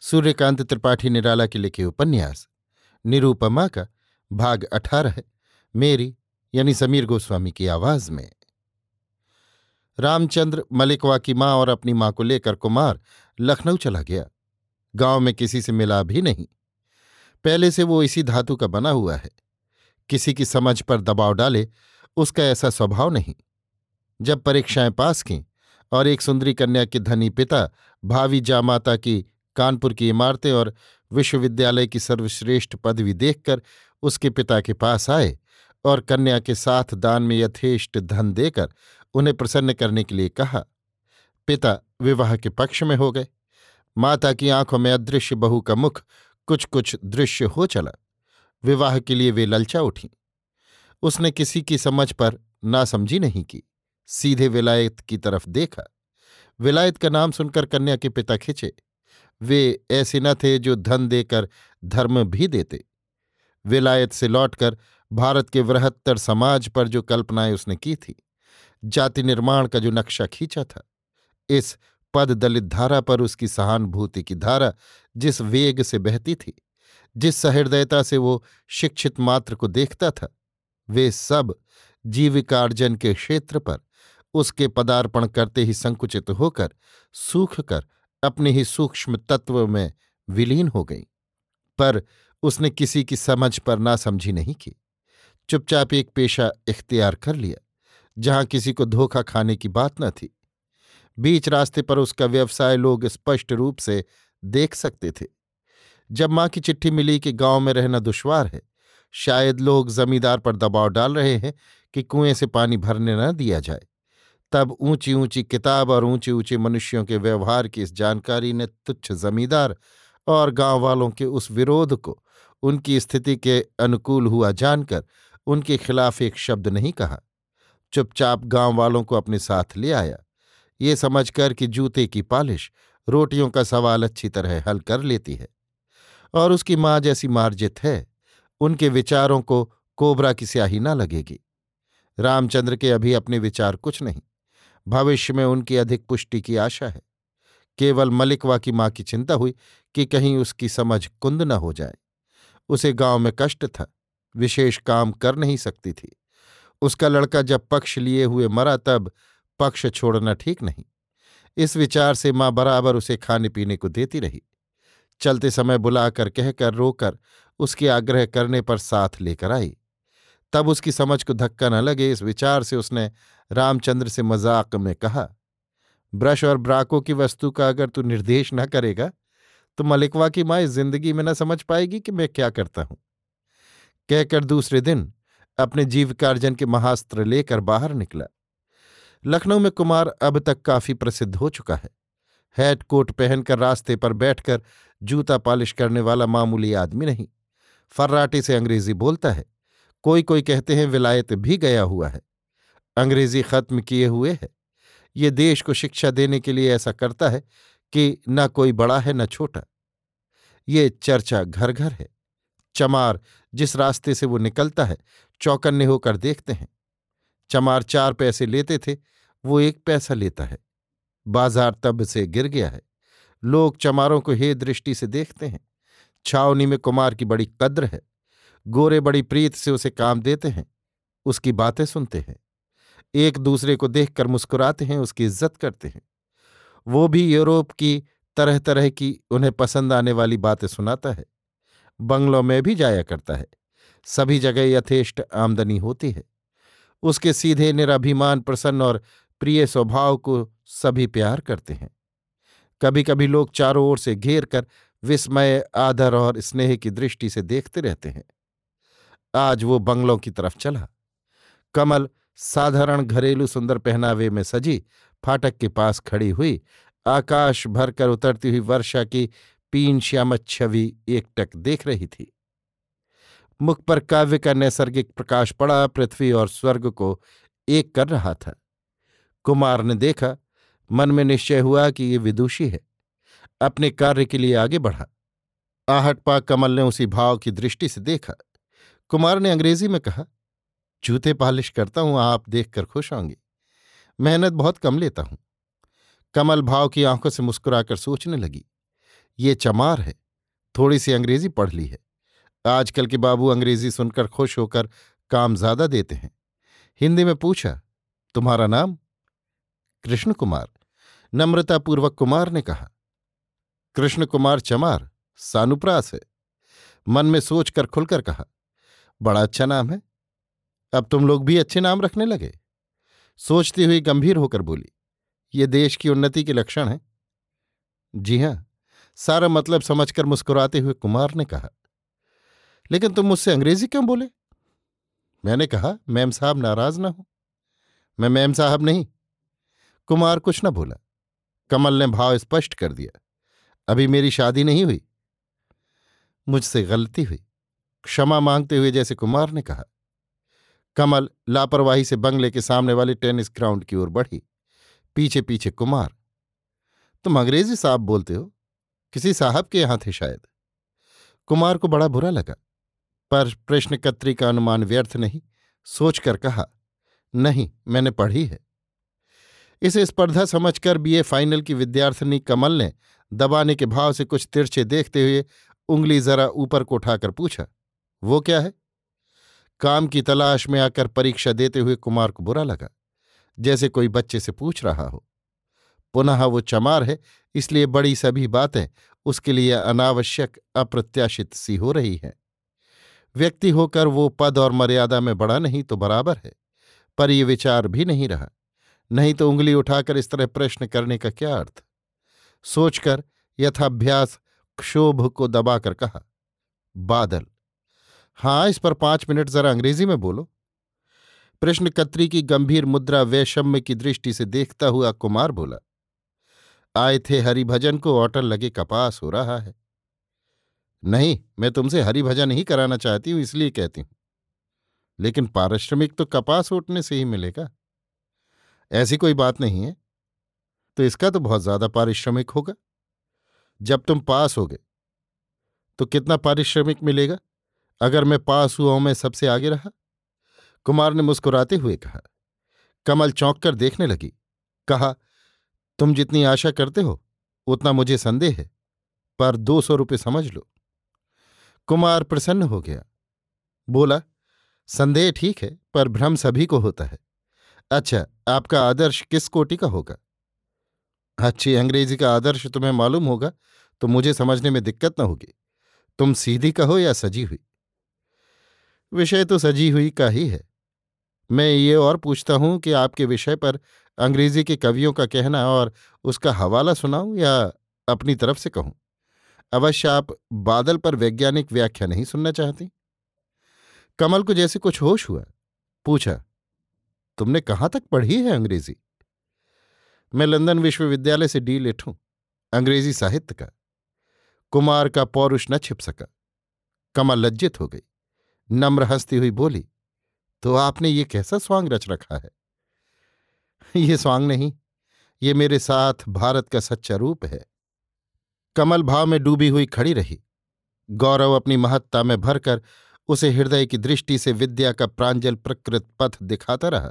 सूर्यकांत त्रिपाठी निराला के लिखे उपन्यास निरूपमा का भाग अठारह, मेरी, यानी समीर गोस्वामी की आवाज़ में। रामचंद्र मलिकवा की माँ और अपनी माँ को लेकर कुमार लखनऊ चला गया। गाँव में किसी से मिला भी नहीं। पहले से वो इसी धातु का बना हुआ है। किसी की समझ पर दबाव डाले, उसका ऐसा स्वभाव नहीं। जब परीक्षाएँ पास की और एक सुंदरी कन्या के धनी पिता भावी जामाता की कानपुर की इमारतें और विश्वविद्यालय की सर्वश्रेष्ठ पदवी देखकर उसके पिता के पास आए और कन्या के साथ दान में यथेष्ट धन देकर उन्हें प्रसन्न करने के लिए कहा। पिता विवाह के पक्ष में हो गए। माता की आँखों में अदृश्य बहू का मुख कुछ कुछ दृश्य हो चला। विवाह के लिए वे ललचा उठी। उसने किसी की समझ पर नासमझी नहीं की। सीधे विलायत की तरफ़ देखा। विलायत का नाम सुनकर कन्या के पिता खिंचे। वे ऐसे न थे जो धन देकर धर्म भी देते। विलायत से लौटकर भारत के वृहत्तर समाज पर जो कल्पनाएँ उसने की थी, जाति निर्माण का जो नक्शा खींचा था, इस पद दलित धारा पर उसकी सहानुभूति की धारा जिस वेग से बहती थी, जिस सहृदयता से वो शिक्षित मात्र को देखता था, वे सब जीविकार्जन के क्षेत्र पर उसके पदार्पण करते ही संकुचित होकर, सूख कर अपने ही सूक्ष्म तत्व में विलीन हो गई। पर उसने किसी की समझ पर ना समझी नहीं की। चुपचाप एक पेशा इख्तियार कर लिया, जहाँ किसी को धोखा खाने की बात न थी। बीच रास्ते पर उसका व्यवसाय लोग स्पष्ट रूप से देख सकते थे। जब माँ की चिट्ठी मिली कि गाँव में रहना दुश्वार है, शायद लोग जमींदार पर दबाव डाल रहे हैं कि कुएँ से पानी भरने न दिया जाए। तब ऊँची ऊँची किताब और ऊँचे ऊँचे मनुष्यों के व्यवहार की इस जानकारी ने तुच्छ जमींदार और गाँव वालों के उस विरोध को उनकी स्थिति के अनुकूल हुआ जानकर उनके खिलाफ एक शब्द नहीं कहा। चुपचाप गाँव वालों को अपने साथ ले आया। ये समझकर कि जूते की पालिश रोटियों का सवाल अच्छी तरह हल कर लेती है और उसकी माँ जैसी मार्जित है। उनके विचारों को कोबरा की स्याही न लगेगी। रामचंद्र के अभी अपने विचार कुछ नहीं। भविष्य में उनकी अधिक पुष्टि की आशा है। केवल मलिकवा की माँ की चिंता हुई कि कहीं उसकी समझ कुंद न हो जाए। उसे गाँव में कष्ट था, विशेष काम कर नहीं सकती थी। उसका लड़का जब पक्ष लिए हुए मरा तब पक्ष छोड़ना ठीक नहीं। इस विचार से माँ बराबर उसे खाने पीने को देती रही। चलते समय बुलाकर कहकर रोकर उसके आग्रह करने पर साथ लेकर आई। तब उसकी समझ को धक्का न लगे, इस विचार से उसने रामचंद्र से मज़ाक में कहा, ब्रश और ब्राको की वस्तु का अगर तू निर्देश न करेगा तो मलिकवा की माँ ज़िंदगी में न समझ पाएगी कि मैं क्या करता हूँ। कहकर दूसरे दिन अपने जीविकार्जन के महास्त्र लेकर बाहर निकला। लखनऊ में कुमार अब तक काफ़ी प्रसिद्ध हो चुका है। हैट कोट पहनकर रास्ते पर बैठकर जूता पालिश करने वाला मामूली आदमी नहीं। फर्राटे से अंग्रेज़ी बोलता है कोई कोई कहते हैं, विलायत भी गया हुआ है। अंग्रेज़ी खत्म किए हुए है। ये देश को शिक्षा देने के लिए ऐसा करता है कि न कोई बड़ा है, न छोटा। ये चर्चा घर घर है। चमार जिस रास्ते से वो निकलता है, चौकन्ने होकर देखते हैं। चमार चार पैसे लेते थे, वो एक पैसा लेता है। बाज़ार तब से गिर गया है। लोग चमारों को हे दृष्टि से देखते हैं। छावनी में कुमार की बड़ी कद्र है। गोरे बड़ी प्रीत से उसे काम देते हैं। उसकी बातें सुनते हैं। एक दूसरे को देखकर मुस्कुराते हैं, उसकी इज़्ज़त करते हैं। वो भी यूरोप की तरह तरह की उन्हें पसंद आने वाली बातें सुनाता है। बंगलों में भी जाया करता है। सभी जगह यथेष्ट आमदनी होती है। उसके सीधे निराभिमान, प्रसन्न और प्रिय स्वभाव को सभी प्यार करते हैं। कभी कभी लोग चारों ओर से घेर कर विस्मय, आदर और स्नेह की दृष्टि से देखते रहते हैं। आज वो बंगलों की तरफ़ चला। कमल साधारण घरेलू सुंदर पहनावे में सजी, फाटक के पास खड़ी हुई, आकाश भरकर उतरती हुई वर्षा की पीन श्यामत छवि एकटक देख रही थी। मुख पर काव्य का नैसर्गिक प्रकाश पड़ा, पृथ्वी और स्वर्ग को एक कर रहा था। कुमार ने देखा, मन में निश्चय हुआ कि ये विदुषी है। अपने कार्य के लिए आगे बढ़ा। आहट पा कमल ने उसी भाव की दृष्टि से देखा। कुमार ने अंग्रेज़ी में कहा जूते पालिश करता हूँ, आप देखकर खुश होंगे। मेहनत बहुत कम लेता हूँ। कमल भाव की आँखों से मुस्कुराकर सोचने लगी। ये चमार है। थोड़ी सी अंग्रेज़ी पढ़ ली है। आजकल के बाबू अंग्रेज़ी सुनकर खुश होकर काम ज़्यादा देते हैं। हिंदी में पूछा, तुम्हारा नाम? कृष्ण कुमार। नम्रतापूर्वक कुमार ने कहा, कृष्ण कुमार चमार, सानुप्रास है। मन में सोचकर खुलकर कहा, बड़ा अच्छा नाम है। अब तुम लोग भी अच्छे नाम रखने लगे। सोचती हुई गंभीर होकर बोली, ये देश की उन्नति के लक्षण है? जी हाँ। सारा मतलब समझकर मुस्कुराते हुए कुमार ने कहा, लेकिन तुम मुझसे अंग्रेज़ी क्यों बोले? मैंने कहा, मैम साहब नाराज़ ना हो। मैं मैम साहब नहीं। कुमार कुछ न बोला। कमल ने भाव स्पष्ट कर दिया, अभी मेरी शादी नहीं हुई। मुझसे गलती हुई। क्षमा मांगते हुए जैसे कुमार ने कहा कमल लापरवाही से बंगले के सामने वाले टेनिस ग्राउंड की ओर बढ़ी। पीछे पीछे कुमार। तुम अंग्रेज़ी साहब बोलते हो? किसी साहब के यहाँ थे शायद। कुमार को बड़ा बुरा लगा, पर प्रश्नकत्री का अनुमान व्यर्थ नहीं, सोचकर कहा, नहीं, मैंने पढ़ी है। इस स्पर्धा समझकर बीए फाइनल की विद्यार्थिनी कमल ने दबाने के भाव से कुछ तिरछे देखते हुए उंगली जरा ऊपर को उठाकर पूछा, वो क्या है? काम की तलाश में आकर परीक्षा देते हुए कुमार को बुरा लगा, जैसे कोई बच्चे से पूछ रहा हो। पुनः वो चमार है, इसलिए बड़ी सभी बातें उसके लिए अनावश्यक, अप्रत्याशित सी हो रही हैं। व्यक्ति होकर वो पद और मर्यादा में बड़ा नहीं तो बराबर है, पर ये विचार भी नहीं रहा। नहीं तो उंगली उठाकर इस तरह प्रश्न करने का क्या अर्थ? सोचकर यथाभ्यास क्षोभ को दबाकर कहा, बादल हाँ, इस पर पाँच मिनट जरा अंग्रेज़ी में बोलो। प्रश्नकत्री की गंभीर मुद्रा वैषम्य की दृष्टि से देखता हुआ कुमार बोला, आए थे हरिभजन को ऑटल लगे कपास हो रहा है। नहीं, मैं तुमसे हरिभजन ही कराना चाहती हूँ, इसलिए कहती हूँ। लेकिन पारिश्रमिक तो कपास ओटने से ही मिलेगा। ऐसी कोई बात नहीं है। तो इसका तो बहुत ज़्यादा पारिश्रमिक होगा। जब तुम पास हो गए तो कितना पारिश्रमिक मिलेगा? अगर मैं पास हुआ हूँ, मैं सबसे आगे रहा। कुमार ने मुस्कुराते हुए कहा। कमल चौंक कर देखने लगी। कहा, तुम जितनी आशा करते हो, उतना मुझे संदेह है, पर दो सौ रुपये समझ लो। कुमार प्रसन्न हो गया। बोला, संदेह ठीक है, पर भ्रम सभी को होता है। अच्छा आपका आदर्श किस कोटि का होगा? अच्छी अंग्रेज़ी का आदर्श तुम्हें मालूम होगा तो मुझे समझने में दिक्कत न होगी। तुम सीधी कहो या सजी हुई। विषय तो सजी हुई का ही है। मैं ये और पूछता हूँ कि आपके विषय पर अंग्रेज़ी के कवियों का कहना और उसका हवाला सुनाऊं या अपनी तरफ़ से कहूँ? अवश्य आप बादल पर वैज्ञानिक व्याख्या नहीं सुनना चाहती? कमल को जैसे कुछ होश हुआ। पूछा, तुमने कहाँ तक पढ़ी है अंग्रेज़ी? मैं लंदन विश्वविद्यालय से डी लेट हूँ अंग्रेज़ी साहित्य का। कुमार का पौरुष न छिप सका। कमल लज्जित हो गई। नम्र हंसती हुई बोली तो आपने ये कैसा स्वांग रच रखा है? ये स्वांग नहीं, ये मेरे साथ भारत का सच्चा रूप है। कमल भाव में डूबी हुई खड़ी रही। गौरव अपनी महत्ता में भरकर उसे हृदय की दृष्टि से विद्या का प्रांजल प्रकृत पथ दिखाता रहा,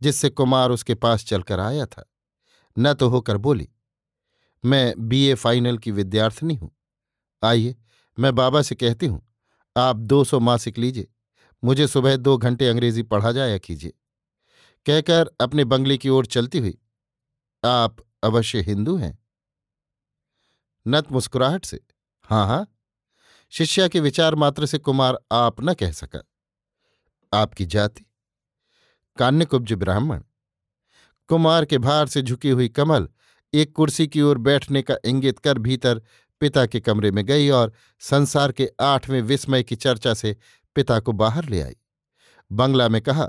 जिससे कुमार उसके पास चलकर आया था। न तो होकर बोली, मैं बीए फाइनल की विद्यार्थिनी हूँ। आइए, मैं बाबा से कहती हूँ आप दो सौ मासिक लीजिए। मुझे सुबह दो घंटे अंग्रेज़ी पढ़ा जाया कीजिए। कहकर अपने बंगले की ओर चलती हुई, आप अवश्य हिंदू हैं? नत मुस्कुराहट से हाँ हाँ। शिष्या के विचार मात्र से कुमार आप न कह सका। आपकी जाति, कान्यकुब्ज ब्राह्मण। कुमार के भार से झुकी हुई कमल एक कुर्सी की ओर बैठने का इंगित कर भीतर पिता के कमरे में गई और संसार के आठवें विस्मय की चर्चा से पिता को बाहर ले आई। बंगला में कहा,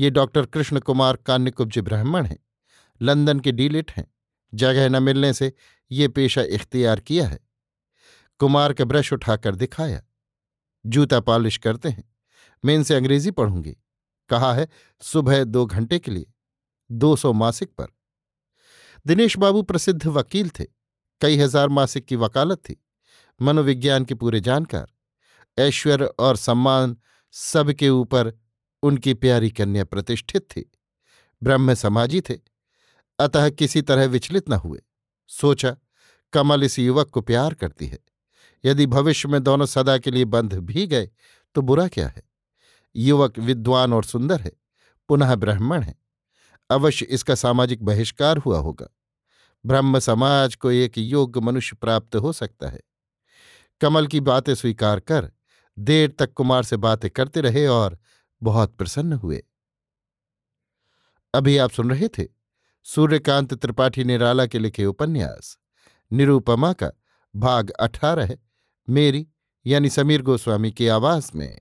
ये डॉक्टर कृष्ण कुमार कान्यकुब्ज ब्राह्मण हैं। लंदन के डीलिट हैं। जगह न मिलने से ये पेशा इख्तियार किया है। कुमार का ब्रश उठाकर दिखाया। जूता पॉलिश करते हैं। मैं इनसे अंग्रेज़ी पढ़ूँगी। कहा है, सुबह दो घंटे के लिए। दो सौ मासिक पर। दिनेश बाबू प्रसिद्ध वकील थे। कई हज़ार मासिक की वकालत थी। मनोविज्ञान के पूरे जानकार, ऐश्वर्य और सम्मान सबके ऊपर उनकी प्यारी कन्या प्रतिष्ठित थी। ब्रह्म समाजी थे, अतः किसी तरह विचलित न हुए। सोचा, कमल इस युवक को प्यार करती है। यदि भविष्य में दोनों सदा के लिए बंध भी गए तो बुरा क्या है? युवक विद्वान और सुंदर है, पुनः ब्राह्मण है। अवश्य इसका सामाजिक बहिष्कार हुआ होगा। ब्रह्म समाज को एक योग्य मनुष्य प्राप्त हो सकता है। कमल की बातें स्वीकार कर, देर तक कुमार से बातें करते रहे और बहुत प्रसन्न हुए। अभी आप सुन रहे थे सूर्यकांत त्रिपाठी निराला के लिखे उपन्यास। निरूपमा का भाग अठारह मेरी यानी समीर गोस्वामी की आवाज़ में।